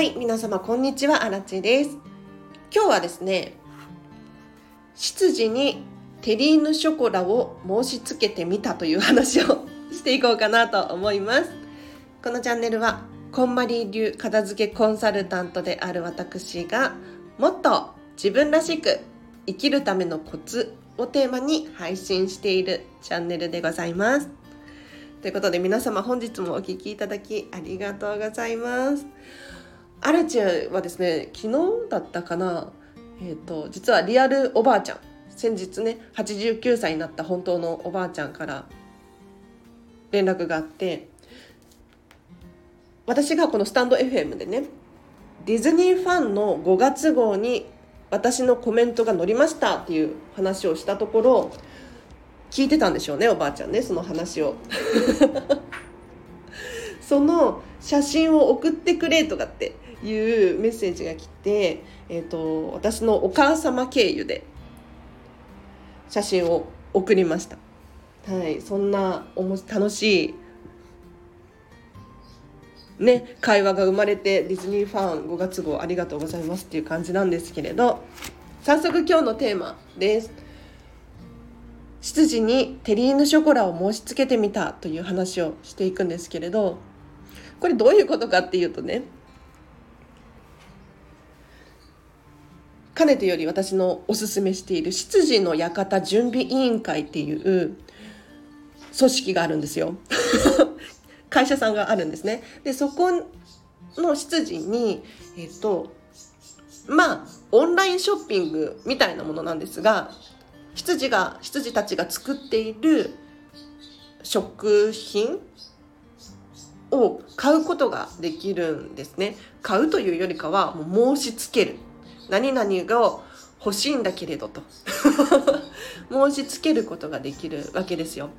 はい皆様こんにちはあらちです。今日はですね執事にテリーヌショコラを申し付けてみたという話をしていこうかなと思います。このチャンネルはこんまり流片付けコンサルタントである私がもっと自分らしく生きるためのコツをテーマに配信しているチャンネルでございます。ということで皆様本日もお聴きいただきありがとうございます。アルチェはですね昨日だったかなえっ、ー、と実はリアルおばあちゃん先日ね89歳になった本当のおばあちゃんから連絡があって私がこのスタンド FM でねディズニーファンの5月号に私のコメントが載りましたっていう話をしたところ聞いてたんでしょうねおばあちゃんねその話を。その写真を送ってくれとかっていうメッセージが来て、えーと、私のお母様経由で写真を送りました。はい、そんなおも楽しいね、会話が生まれてディズニーファン5月号ありがとうございますっていう感じなんですけれど早速今日のテーマです執事にテリーヌショコラを申し付けてみたという話をしていくんですけれどこれどういうことかっていうとねかねてより私のおすすめしている執事の館準備委員会っていう組織があるんですよ。会社さんがあるんですね。でそこの執事にえっとまあオンラインショッピングみたいなものなんですが羊が羊たちが作っている食品を買うことができるんですね。買うというよりかはもう申し付ける。何々が欲しいんだけれどと 申し付けることができるわけですよ。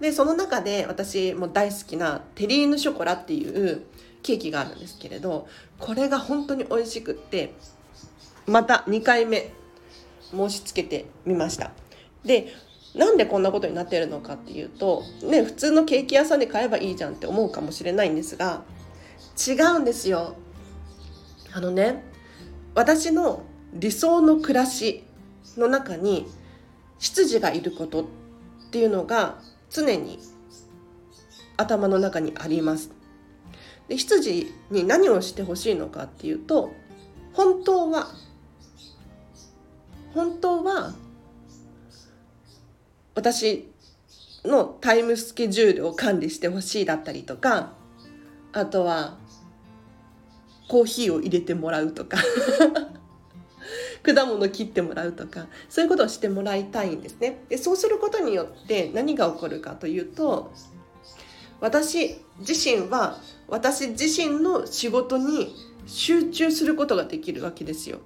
でその中で私も大好きなテリーヌショコラっていうケーキがあるんですけれどこれが本当に美味しくってまた2回目申し付けてみました。でなんでこんなことになってるのかっていうとね普通のケーキ屋さんで買えばいいじゃんって思うかもしれないんですが違うんですよ。あのね私の理想の暮らしの中に執事がいることっていうのが常に頭の中にあります。で執事に何をしてほしいのかっていうと本当は本当は私のタイムスケジュールを管理してほしいだったりとかあとはコーヒーを入れてもらうとか 果物切ってもらうとかそういうことをしてもらいたいんですね。でそうすることによって何が起こるかというと私自身は私自身の仕事に集中することができるわけですよ。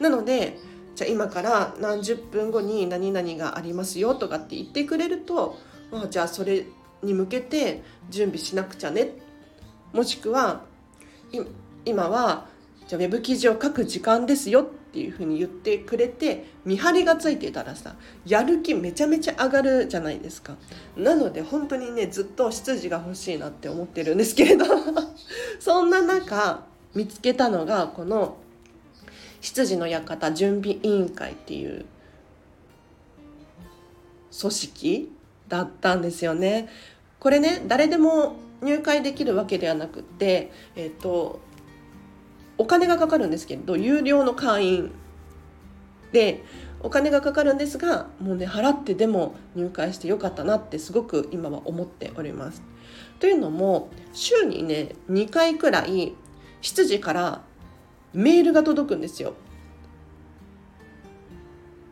なのでじゃあ今から何十分後に何々がありますよとかって言ってくれると、まあ、じゃあそれに向けて準備しなくちゃねもしくは今はじゃあウェブ記事を書く時間ですよっていうふうに言ってくれて見張りがついてたらさやる気めちゃめちゃ上がるじゃないですかなので本当にねずっと執事が欲しいなって思ってるんですけれど そんな中見つけたのがこの執事の館準備委員会っていう組織だったんですよね。これね誰でも入会できるわけではなくて、えーと、お金がかかるんですけど有料の会員でお金がかかるんですがもうね払ってでも入会してよかったなってすごく今は思っております。というのも週にね2回くらい執事からメールが届くんですよ。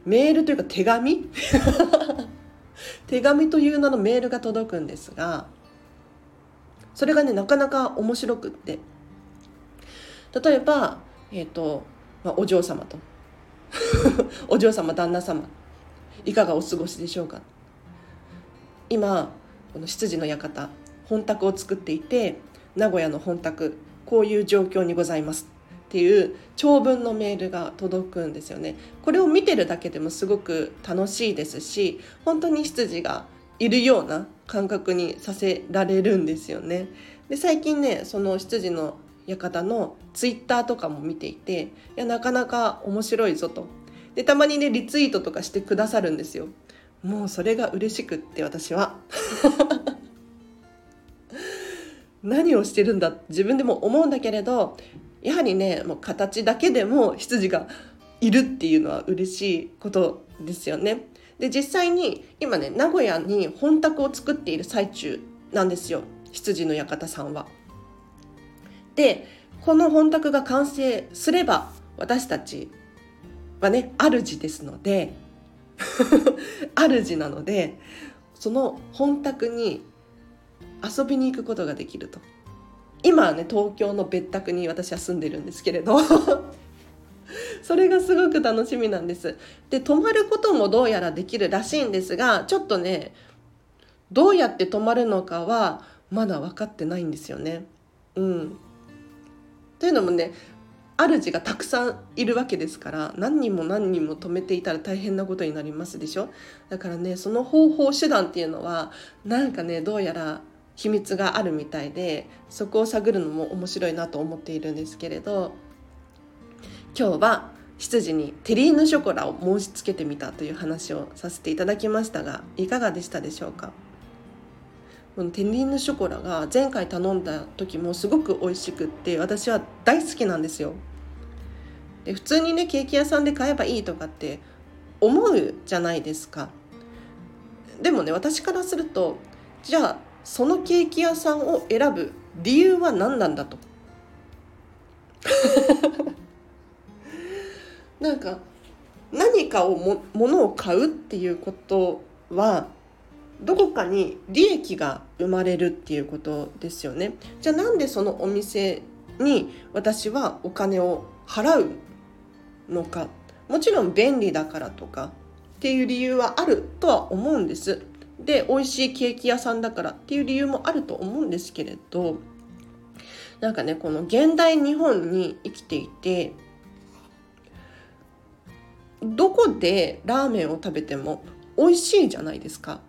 メールというか手紙？手紙という名のメールが届くんですがそれがねなかなか面白くって。例えば、えーとまあ、お嬢様と。お嬢様旦那様。いかがお過ごしでしょうか。今この執事の館本宅を作っていて名古屋の本宅こういう状況にございます。っていう長文のメールが届くんですよね。これを見てるだけでもすごく楽しいですし本当に執事がいるような感覚にさせられるんですよね。で最近ねその執事の館のツイッターとかも見ていていやなかなか面白いぞとでたまにねリツイートとかしてくださるんですよもうそれが嬉しくって私は 何をしてるんだ？自分でも思うんだけれどやはりねもう形だけでも羊がいるっていうのは嬉しいことですよね。で実際に今ね名古屋に本宅を作っている最中なんですよ。羊の館さんは。でこの本宅が完成すれば私たちはね主ですので 主なのでその本宅に遊びに行くことができると。今はね東京の別宅に私は住んでるんですけれど。それがすごく楽しみなんです。で泊まることもどうやらできるらしいんですがちょっとねどうやって泊まるのかはまだ分かってないんですよね。うん。というのもね主がたくさんいるわけですから何人も何人も止めていたら大変なことになりますでしょ。だからねその方法手段っていうのはなんかねどうやら秘密があるみたいでそこを探るのも面白いなと思っているんですけれど。今日は羊にテリーヌショコラを申し付けてみたという話をさせていただきましたがいかがでしたでしょうか？このテリーヌショコラが前回頼んだ時もすごく美味しくって私は大好きなんですよ。で普通にねケーキ屋さんで買えばいいとかって思うじゃないですか。でもね私からするとじゃあそのケーキ屋さんを選ぶ理由は何なんだと。なんか何かをも物を買うっていうことはどこかに利益が生まれるっていうことですよね。じゃあなんでそのお店に私はお金を払うのかもちろん便利だからとかっていう理由はあるとは思うんです。で美味しいケーキ屋さんだからっていう理由もあると思うんですけれどなんかねこの現代日本に生きていてどこでラーメンを食べても美味しいじゃないですか。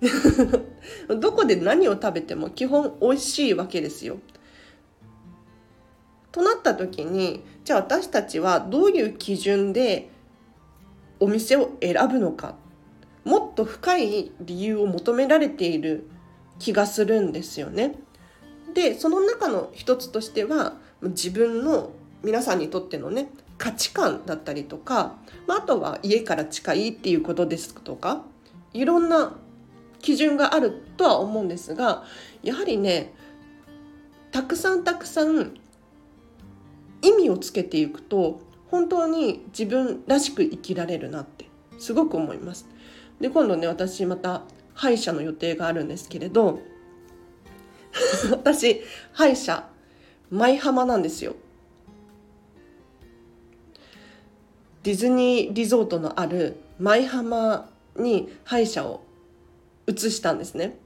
どこで何を食べても基本美味しいわけですよ。となった時にじゃあ私たちはどういう基準でお店を選ぶのかもっと深い理由を求められている気がするんですよね。でその中の一つとしては自分の皆さんにとってのね価値観だったりとか、まあ、あとは家から近いっていうことですとかいろんな基準があるとは思うんですがやはりねたくさんたくさん意味をつけていくと本当に自分らしく生きられるなってすごく思います。で今度ね私また歯医者の予定があるんですけれど 私歯医者舞浜なんですよディズニーリゾートのある舞浜に歯医者を移したんですね。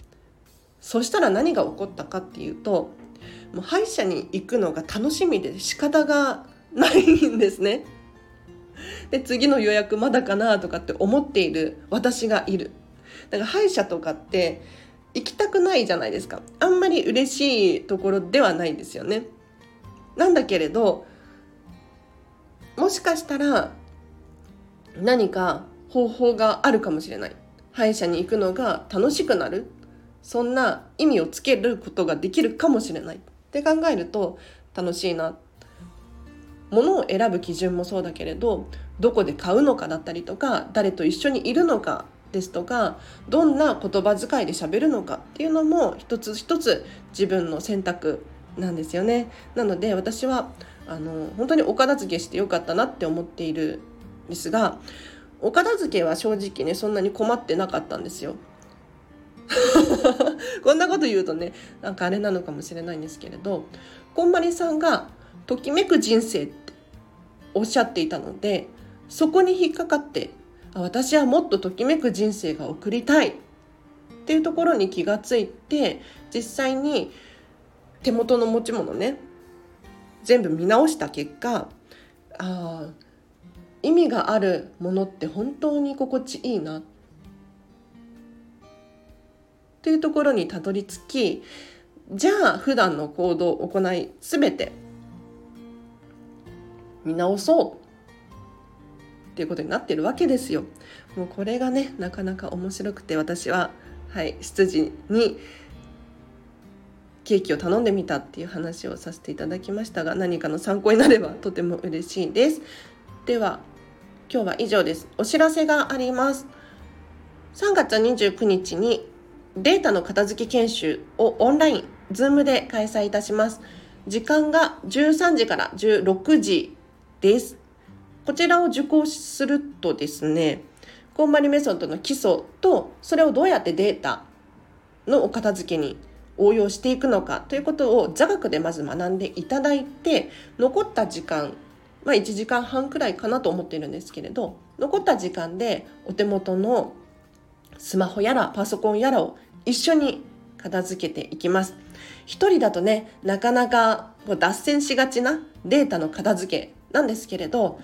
そしたら何が起こったかっていうともう歯医者に行くのが楽しみで仕方がないんですね。で次の予約まだかなとかって思っている私がいる。だから歯医者とかって行きたくないじゃないですか。あんまり嬉しいところではないんですよね。なんだけれどもしかしたら何か方法があるかもしれない。歯医者に行くのが楽しくなる。そんな意味をつけることができるかもしれない。って考えると楽しいな。ものを選ぶ基準もそうだけれどどこで買うのかだったりとか誰と一緒にいるのかですとかどんな言葉遣いで喋るのかっていうのも一つ一つ自分の選択なんですよね。なので私はあの本当にお片付けしてよかったなって思っているですがお片付けは正直ねそんなに困ってなかったんですよ。こんなこと言うとねなんかあれなのかもしれないんですけれどこんまりさんがときめく人生っておっしゃっていたのでそこに引っかかって私はもっとときめく人生が送りたい。っていうところに気がついて実際に手元の持ち物ね全部見直した結果あ意味があるものって本当に心地いいな。っていうところにたどり着きじゃあ普段の行動を行い全て見直そう。っていうことになってるわけですよ。もうこれがねなかなか面白くて私ははい執事にケーキを頼んでみたっていう話をさせていただきましたが何かの参考になればとても嬉しいです。では今日は以上です。お知らせがあります。3月29日にデータの片付け研修をオンライン Zoom で開催いたします。時間が13時から16時です。こちらを受講するとですねこんまりメソッドの基礎とそれをどうやってデータのお片付けに応用していくのかということを座学でまず学んでいただいて残った時間まあ1時間半くらいかなと思っているんですけれど残った時間でお手元のスマホやらパソコンやらを一緒に片付けていきます。一人だとねなかなか脱線しがちなデータの片付けなんですけれど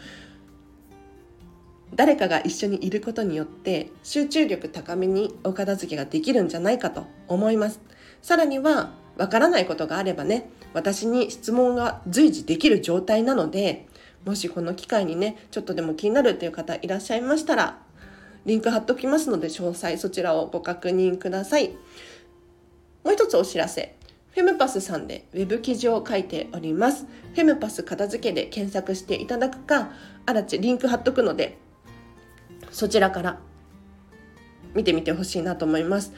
誰かが一緒にいることによって集中力高めにお片付けができるんじゃないかと思います。さらには、わからないことがあればね、私に質問が随時できる状態なので、もしこの機会にね、ちょっとでも気になるという方いらっしゃいましたら、リンク貼っときますので、詳細そちらをご確認ください。もう一つお知らせ。フェムパスさんでウェブ記事を書いております。フェムパス片付けで検索していただくか、あらちリンク貼っとくので、そちらから見てみてほしいなと思います。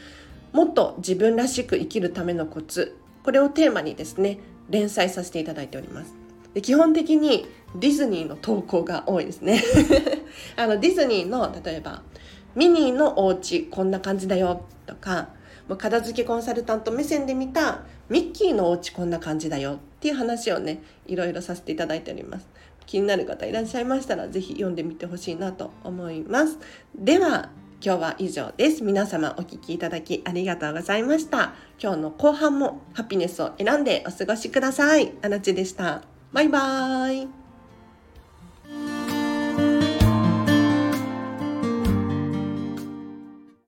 もっと自分らしく生きるためのコツこれをテーマにですね連載させていただいておりますで基本的にディズニーの投稿が多いですね あのディズニーの例えばミニーのお家こんな感じだよとかもう片付けコンサルタント目線で見たミッキーのお家こんな感じだよっていう話をねいろいろさせていただいております気になる方いらっしゃいましたら是非読んでみてほしいなと思いますでは今日は以上です。皆様お聴きいただきありがとうございました。今日の後半もハピネスを選んでお過ごしください。あなちでした。バイバーイ。